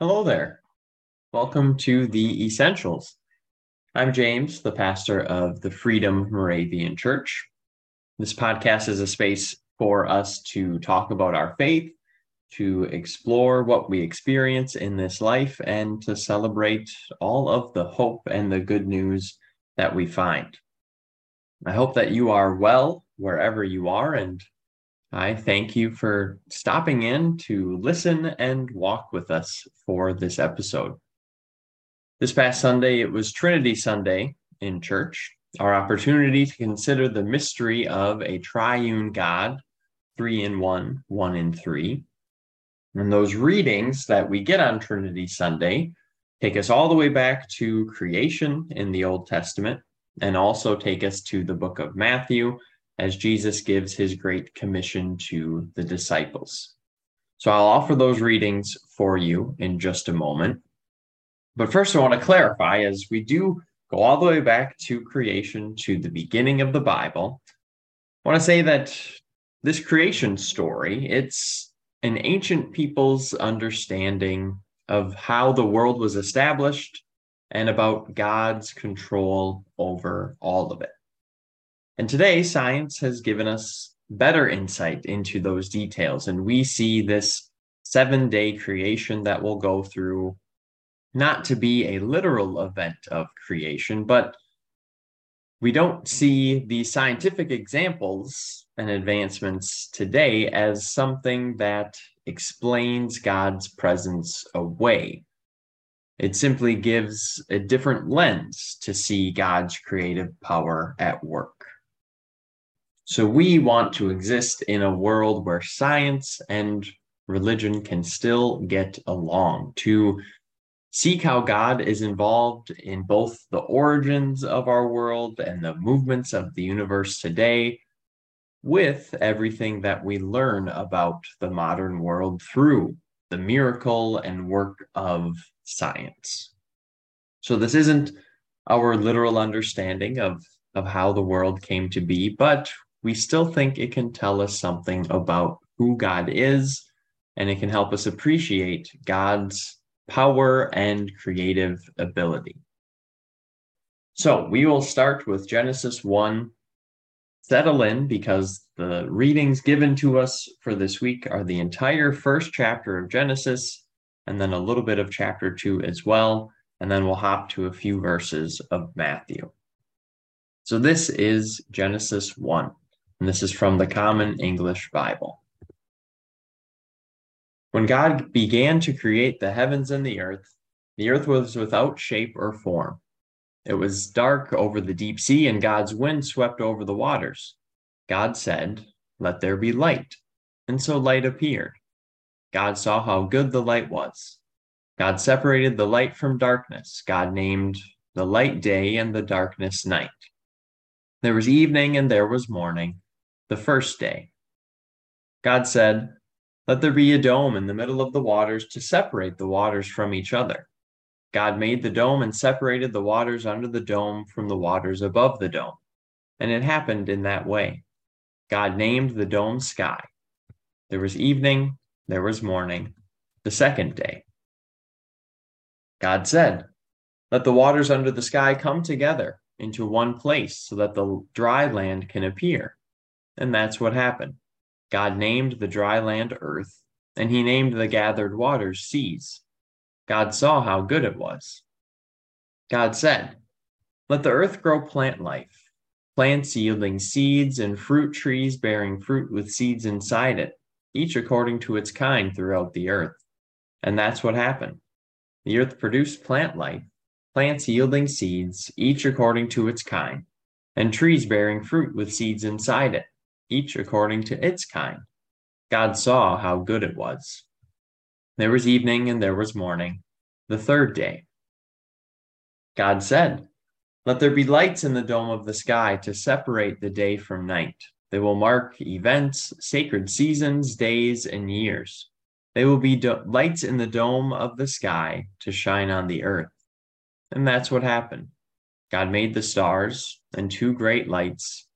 Hello there. Welcome to the Essentials. I'm James, the pastor of the Freedom Moravian Church. This podcast is a space for us to talk about our faith, to explore what we experience in this life, and to celebrate all of the hope and the good news that we find. I hope that you are well wherever you are and I thank you for stopping in to listen and walk with us for this episode. This past Sunday, it was Trinity Sunday in church, our opportunity to consider the mystery of a triune God, three in one, one in three. And those readings that we get on Trinity Sunday take us all the way back to creation in the Old Testament and also take us to the book of Matthew as Jesus gives his great commission to the disciples. So I'll offer those readings for you in just a moment. But first, I want to clarify as we do go all the way back to creation, to the beginning of the Bible, I want to say that this creation story, it's an ancient people's understanding of how the world was established and about God's control over all of it. And today, science has given us better insight into those details. And we see this seven day creation that will go through not to be a literal event of creation, but we don't see the scientific examples and advancements today as something that explains God's presence away. It simply gives a different lens to see God's creative power at work. So we want to exist in a world where science and religion can still get along, to seek how God is involved in both the origins of our world and the movements of the universe today, with everything that we learn about the modern world through the miracle and work of science. So, this isn't our literal understanding of, of how the world came to be, but we still think it can tell us something about who God is, and it can help us appreciate God's power and creative ability. So we will start with Genesis 1. Settle in because the readings given to us for this week are the entire first chapter of Genesis and then a little bit of chapter 2 as well. And then we'll hop to a few verses of Matthew. So this is Genesis 1. And this is from the Common English Bible. When God began to create the heavens and the earth, the earth was without shape or form. It was dark over the deep sea, and God's wind swept over the waters. God said, Let there be light. And so light appeared. God saw how good the light was. God separated the light from darkness. God named the light day and the darkness night. There was evening and there was morning, the first day. God said, Let there be a dome in the middle of the waters to separate the waters from each other. God made the dome and separated the waters under the dome from the waters above the dome. And it happened in that way. God named the dome sky. There was evening, there was morning, the second day. God said, Let the waters under the sky come together into one place so that the dry land can appear. And that's what happened. God named the dry land earth, and he named the gathered waters seas. God saw how good it was. God said, Let the earth grow plant life, plants yielding seeds, and fruit trees bearing fruit with seeds inside it, each according to its kind throughout the earth. And that's what happened. The earth produced plant life, plants yielding seeds, each according to its kind, and trees bearing fruit with seeds inside it each according to its kind. God saw how good it was. There was evening and there was morning, the third day. God said, Let there be lights in the dome of the sky to separate the day from night. They will mark events, sacred seasons, days, and years. They will be do- lights in the dome of the sky to shine on the earth. And that's what happened. God made the stars and two great lights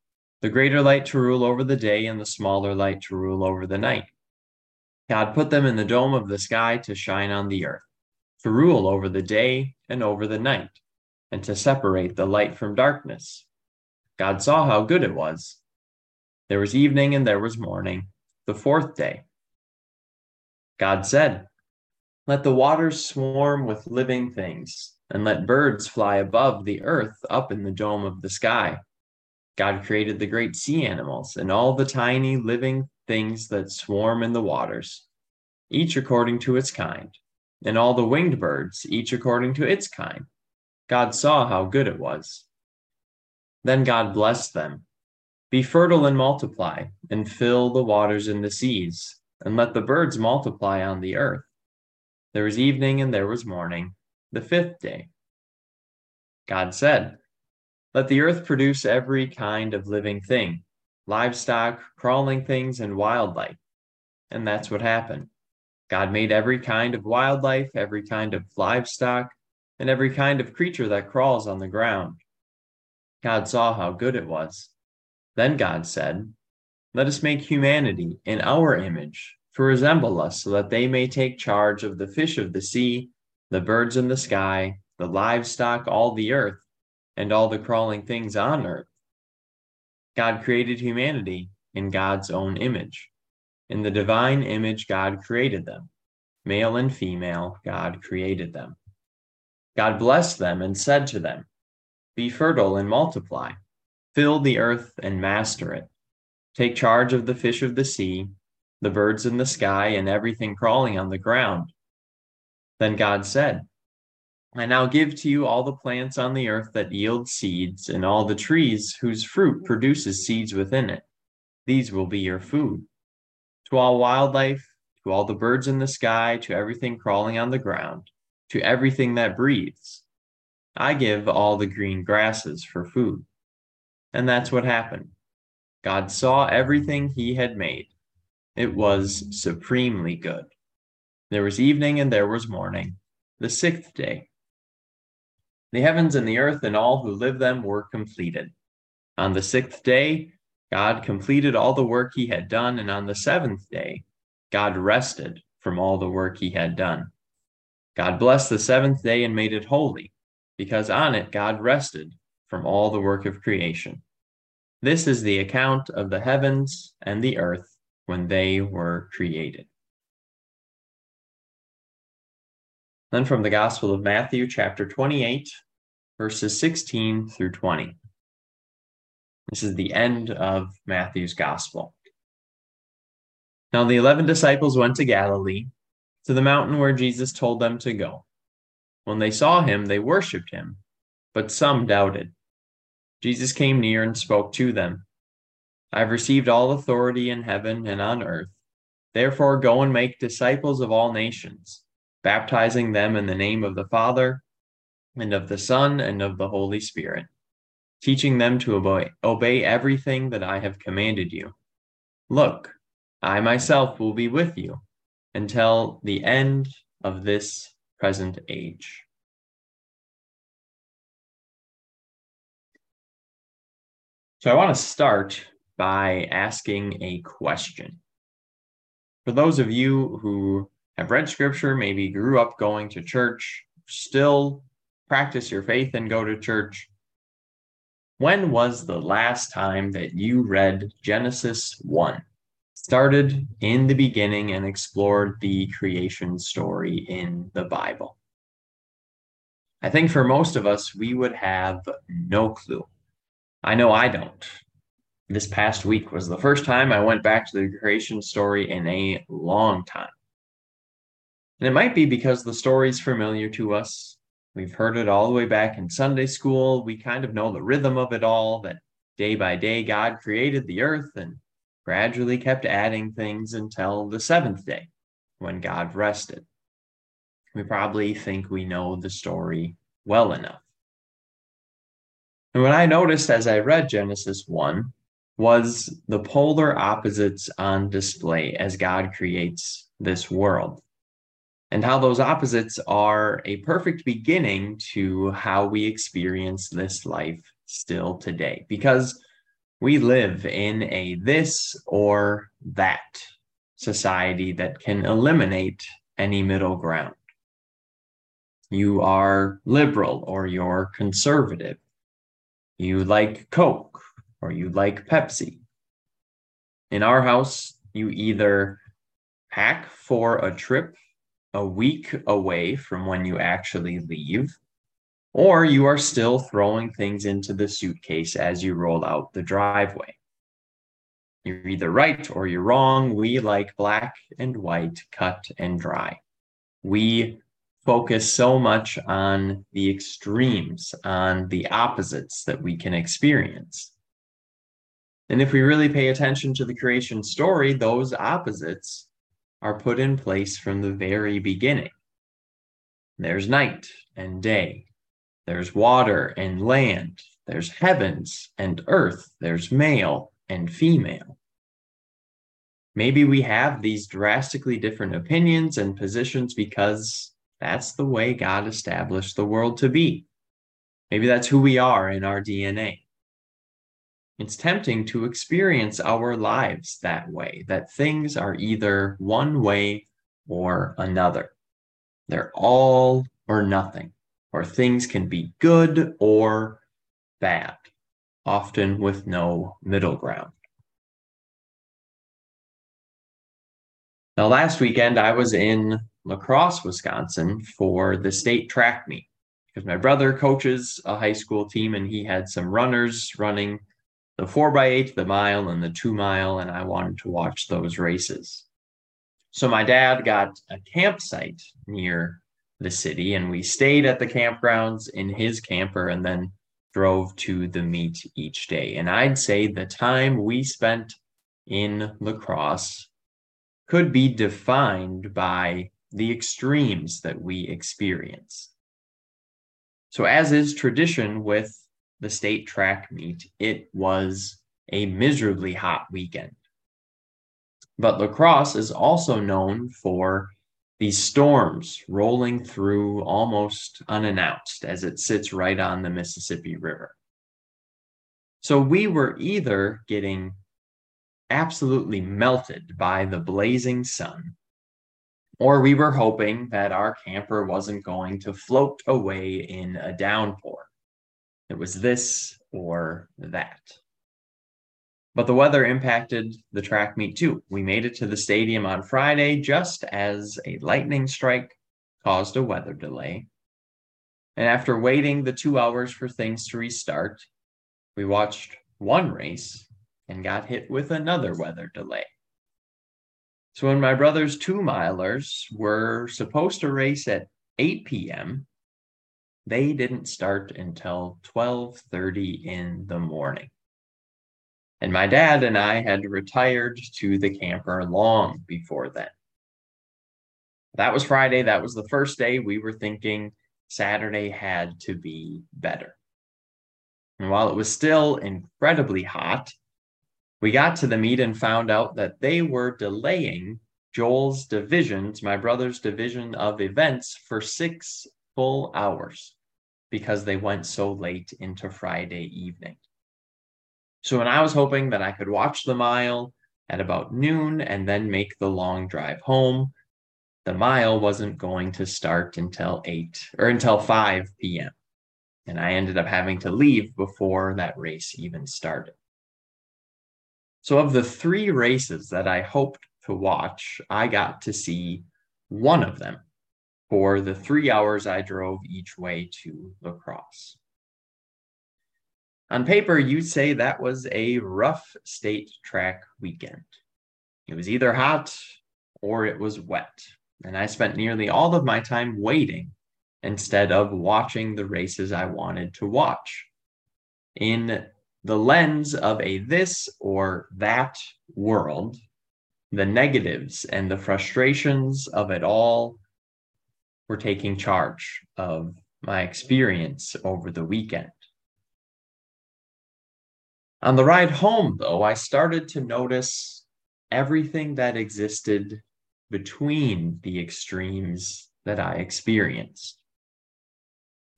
the greater light to rule over the day and the smaller light to rule over the night. God put them in the dome of the sky to shine on the earth. to rule over the day and over the night, and to separate the light from darkness. God saw how good it was. There was evening and there was morning, the fourth day. God said, Let the waters swarm with living things, and let birds fly above the earth up in the dome of the sky. God created the great sea animals and all the tiny living things that swarm in the waters, each according to its kind, and all the winged birds, each according to its kind. God saw how good it was. Then God blessed them. Be fertile and multiply, and fill the waters and the seas, and let the birds multiply on the earth. There was evening and there was morning, the fifth day. God said, Let the earth produce every kind of living thing, livestock, crawling things, and wildlife. And that's what happened. God made every kind of wildlife, every kind of livestock, and every kind of creature that crawls on the ground. God saw how good it was. Then God said, Let us make humanity in our image to resemble us, so that they may take charge of the fish of the sea, the birds in the sky, the livestock, all the earth, and all the crawling things on earth. God created humanity in God's own image. In the divine image, God created them. Male and female, God created them. God blessed them and said to them, Be fertile and multiply, fill the earth and master it. Take charge of the fish of the sea, the birds in the sky, and everything crawling on the ground. Then God said, I now give to you all the plants on the earth that yield seeds, and all the trees whose fruit produces seeds within it. These will be your food. To all wildlife, to all the birds in the sky, to everything crawling on the ground, to everything that breathes, I give all the green grasses for food. And that's what happened. God saw everything he had made. It was supremely good. There was evening and there was morning, the sixth day. The heavens and the earth and all who live them were completed. On the sixth day, God completed all the work he had done, and on the seventh day, God rested from all the work he had done. God blessed the seventh day and made it holy, because on it God rested from all the work of creation. This is the account of the heavens and the earth when they were created. Then from the Gospel of Matthew, chapter 28, verses 16 through 20. This is the end of Matthew's Gospel. Now the eleven disciples went to Galilee, to the mountain where Jesus told them to go. When they saw him, they worshipped him, but some doubted. Jesus came near and spoke to them. I have received all authority in heaven and on earth. Therefore, go and make disciples of all nations baptizing them in the name of the Father, and of the Son, and of the Holy Spirit, teaching them to obey, obey everything that I have commanded you. Look, I myself will be with you until the end of this present age. So I want to start by asking a question. For those of you who have read scripture, maybe grew up going to church, still practice your faith and go to church. When was the last time that you read Genesis 1? Started in the beginning and explored the creation story in the Bible. I think for most of us, we would have no clue. I know I don't. This past week was the first time I went back to the creation story in a long time. And it might be because the story's familiar to us. We've heard it all the way back in Sunday school. We kind of know the rhythm of it all that day by day God created the earth and gradually kept adding things until the seventh day when God rested. We probably think we know the story well enough. And what I noticed as I read Genesis 1 was the polar opposites on display as God creates this world and how those opposites are a perfect beginning to how we experience this life still today because we live in a this or that society that can eliminate any middle ground. You are liberal or you're conservative. You like Coke or you like Pepsi. In our house, you either pack for a trip a week away from when you actually leave, or you are still throwing things into the suitcase as you roll out the driveway. You're either right or you're wrong. We like black and white, cut and dry. We focus so much on the extremes, on the opposites that we can experience. And if we really pay attention to the creation story, those opposites are put in place from the very beginning. There's night and day, there's water and land, there's heavens and earth, there's male and female. Maybe we have these drastically different opinions and positions because that's the way God established the world to be. Maybe that's who we are in our DNA. It's tempting to experience our lives that way, that things are either one way or another. They're all or nothing, or things can be good or bad, often with no middle ground. Now, last weekend, I was in La Crosse, Wisconsin for the state track meet because my brother coaches a high school team and he had some runners running the four by eight, the mile, and the two mile, and I wanted to watch those races. So my dad got a campsite near the city, and we stayed at the campgrounds in his camper and then drove to the meet each day. And I'd say the time we spent in La Crosse could be defined by the extremes that we experience. So, as is tradition with the state track meet, it was a miserably hot weekend. But La Crosse is also known for these storms rolling through almost unannounced as it sits right on the Mississippi River. So we were either getting absolutely melted by the blazing sun, or we were hoping that our camper wasn't going to float away in a downpour. It was this or that. But the weather impacted the track meet too. We made it to the stadium on Friday just as a lightning strike caused a weather delay. And after waiting the two hours for things to restart, we watched one race and got hit with another weather delay. So when my brother's two milers were supposed to race at 8 p.m., they didn't start until 12:30 in the morning. And my dad and I had retired to the camper long before then. That was Friday. That was the first day we were thinking Saturday had to be better. And while it was still incredibly hot, we got to the meet and found out that they were delaying Joel's divisions, my brother's division of events, for six full hours because they went so late into Friday evening. So when I was hoping that I could watch the mile at about noon and then make the long drive home, the mile wasn't going to start until 8 or until 5 p.m. And I ended up having to leave before that race even started. So, of the three races that I hoped to watch, I got to see one of them for the three hours I drove each way to La Crosse. On paper, you'd say that was a rough state track weekend. It was either hot or it was wet, and I spent nearly all of my time waiting instead of watching the races I wanted to watch. In the lens of a this or that world, the negatives and the frustrations of it all were taking charge of my experience over the weekend. On the ride home, though, I started to notice everything that existed between the extremes that I experienced.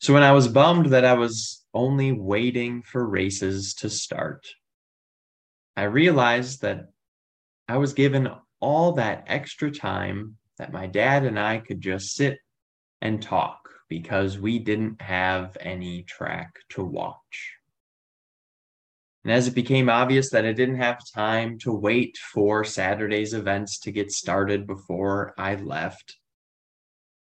So when I was bummed that I was only waiting for races to start. I realized that I was given all that extra time that my dad and I could just sit and talk because we didn't have any track to watch. And as it became obvious that I didn't have time to wait for Saturday's events to get started before I left,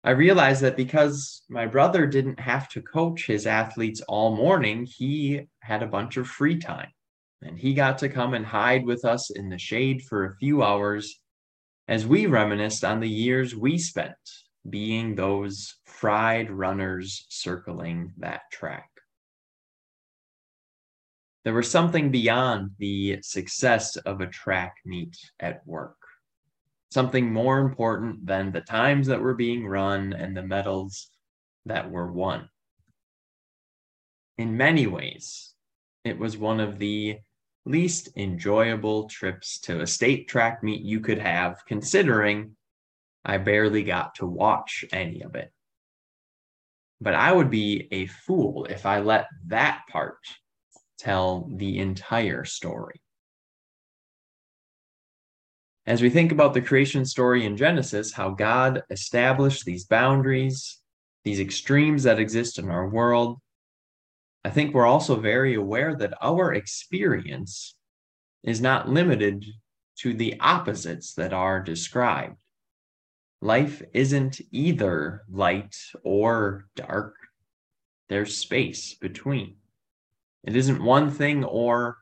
I realized that because my brother didn't have to coach his athletes all morning, he had a bunch of free time. And he got to come and hide with us in the shade for a few hours as we reminisced on the years we spent being those fried runners circling that track. There was something beyond the success of a track meet at work, something more important than the times that were being run and the medals that were won. In many ways, it was one of the least enjoyable trips to a state track meet you could have, considering I barely got to watch any of it. But I would be a fool if I let that part tell the entire story. As we think about the creation story in Genesis, how God established these boundaries, these extremes that exist in our world, I think we're also very aware that our experience is not limited to the opposites that are described. Life isn't either light or dark, there's space between. It isn't one thing or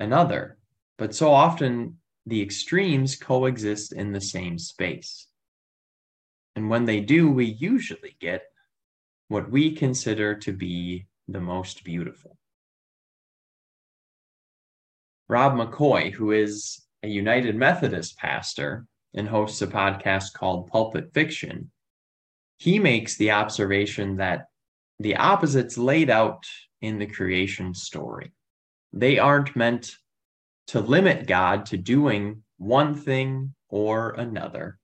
another, but so often the extremes coexist in the same space. And when they do, we usually get what we consider to be the most beautiful. Robb McCoy, who is a United Methodist pastor and hosts a podcast called Pulpit Fiction, he makes the observation that the opposites laid out in the creation story. They aren't meant to limit God to doing one thing or another.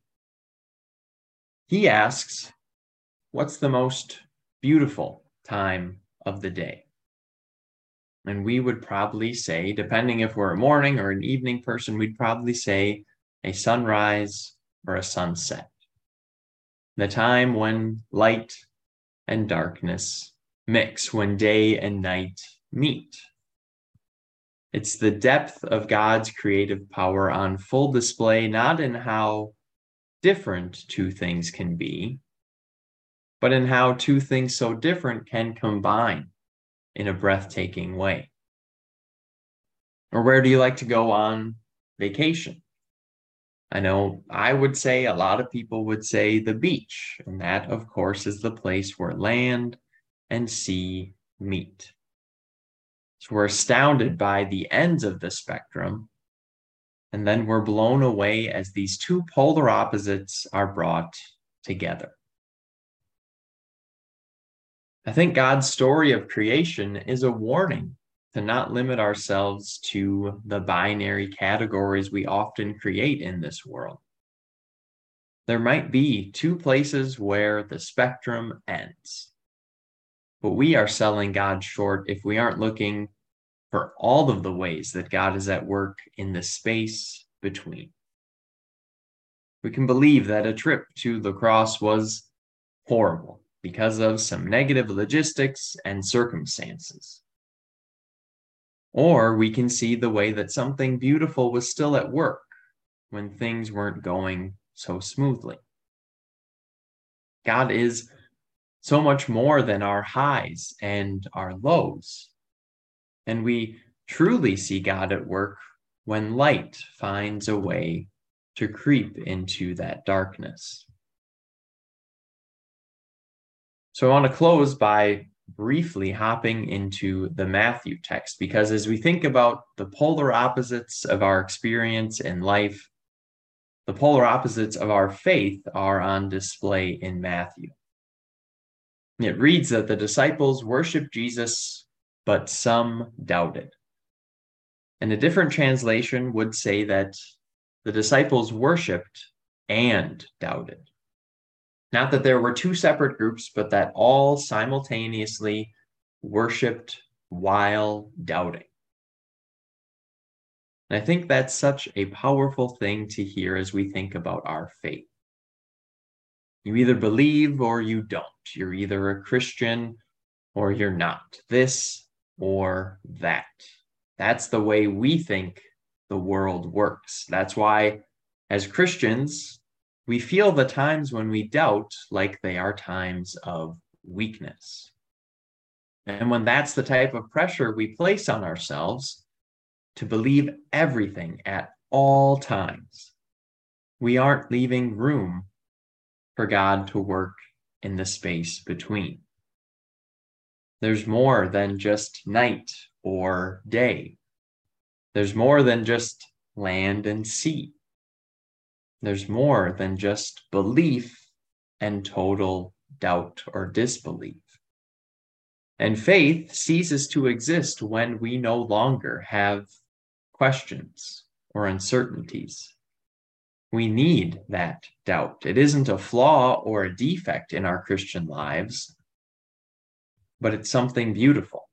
He asks, What's the most beautiful time of the day? And we would probably say, depending if we're a morning or an evening person, we'd probably say a sunrise or a sunset. The time when light and darkness mix when day and night meet. It's the depth of God's creative power on full display, not in how different two things can be, but in how two things so different can combine in a breathtaking way. Or where do you like to go on vacation? I know I would say a lot of people would say the beach, and that, of course, is the place where land and sea meet. So we're astounded by the ends of the spectrum, and then we're blown away as these two polar opposites are brought together. I think God's story of creation is a warning to not limit ourselves to the binary categories we often create in this world. There might be two places where the spectrum ends but we are selling God short if we aren't looking for all of the ways that God is at work in the space between. We can believe that a trip to La Crosse was horrible because of some negative logistics and circumstances. Or we can see the way that something beautiful was still at work when things weren't going so smoothly. God is so much more than our highs and our lows. And we truly see God at work when light finds a way to creep into that darkness. So I want to close by briefly hopping into the Matthew text because as we think about the polar opposites of our experience in life, the polar opposites of our faith are on display in Matthew. It reads that the disciples worshiped Jesus, but some doubted. And a different translation would say that the disciples worshiped and doubted. Not that there were two separate groups, but that all simultaneously worshiped while doubting. And I think that's such a powerful thing to hear as we think about our faith. You either believe or you don't. You're either a Christian or you're not. This or that. That's the way we think the world works. That's why, as Christians, we feel the times when we doubt like they are times of weakness. And when that's the type of pressure we place on ourselves to believe everything at all times, we aren't leaving room for God to work in the space between. There's more than just night or day. There's more than just land and sea. There's more than just belief and total doubt or disbelief. And faith ceases to exist when we no longer have questions or uncertainties. We need that doubt. It isn't a flaw or a defect in our Christian lives, but it's something beautiful.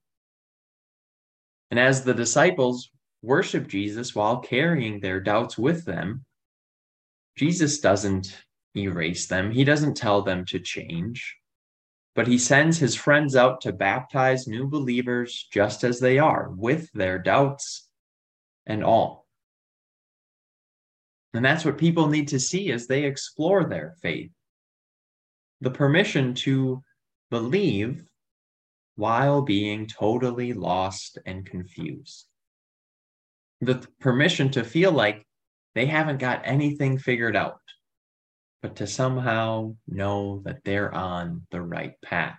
And as the disciples worship Jesus while carrying their doubts with them, Jesus doesn't erase them, he doesn't tell them to change, but he sends his friends out to baptize new believers just as they are, with their doubts and all. And that's what people need to see as they explore their faith the permission to believe while being totally lost and confused. The permission to feel like they haven't got anything figured out, but to somehow know that they're on the right path.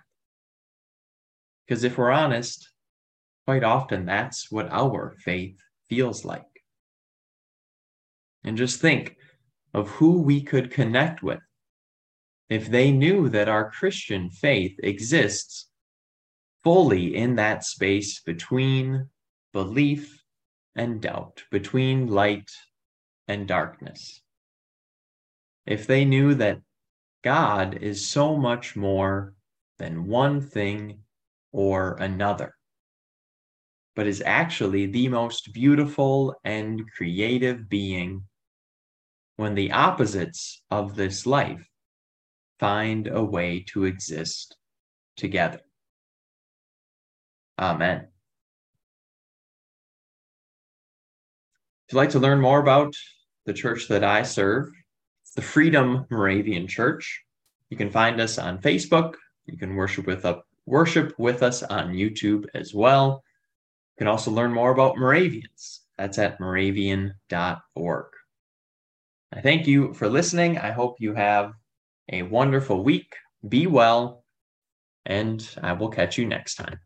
Because if we're honest, quite often that's what our faith feels like. And just think of who we could connect with. If they knew that our Christian faith exists fully in that space between belief and doubt, between light and darkness. If they knew that God is so much more than one thing or another, but is actually the most beautiful and creative being when the opposites of this life find a way to exist together. Amen. You'd like to learn more about the church that I serve, it's the Freedom Moravian Church. You can find us on Facebook. You can worship with, a, worship with us on YouTube as well. You can also learn more about Moravians. That's at moravian.org. I thank you for listening. I hope you have a wonderful week. Be well, and I will catch you next time.